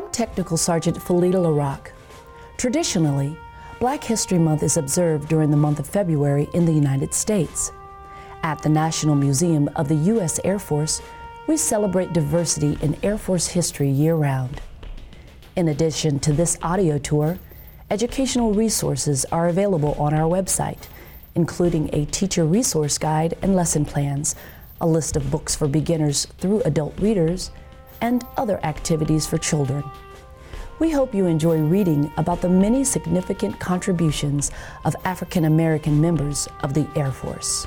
Technical Sergeant Felita LaRock. Traditionally, Black History Month is observed during the month of February in the United States. At the National Museum of the U.S. Air Force, we celebrate diversity in Air Force history year round. In addition to this audio tour, educational resources are available on our website, including a teacher resource guide and lesson plans, a list of books for beginners through adult readers, and other activities for children. We hope you enjoy reading about the many significant contributions of African American members of the Air Force.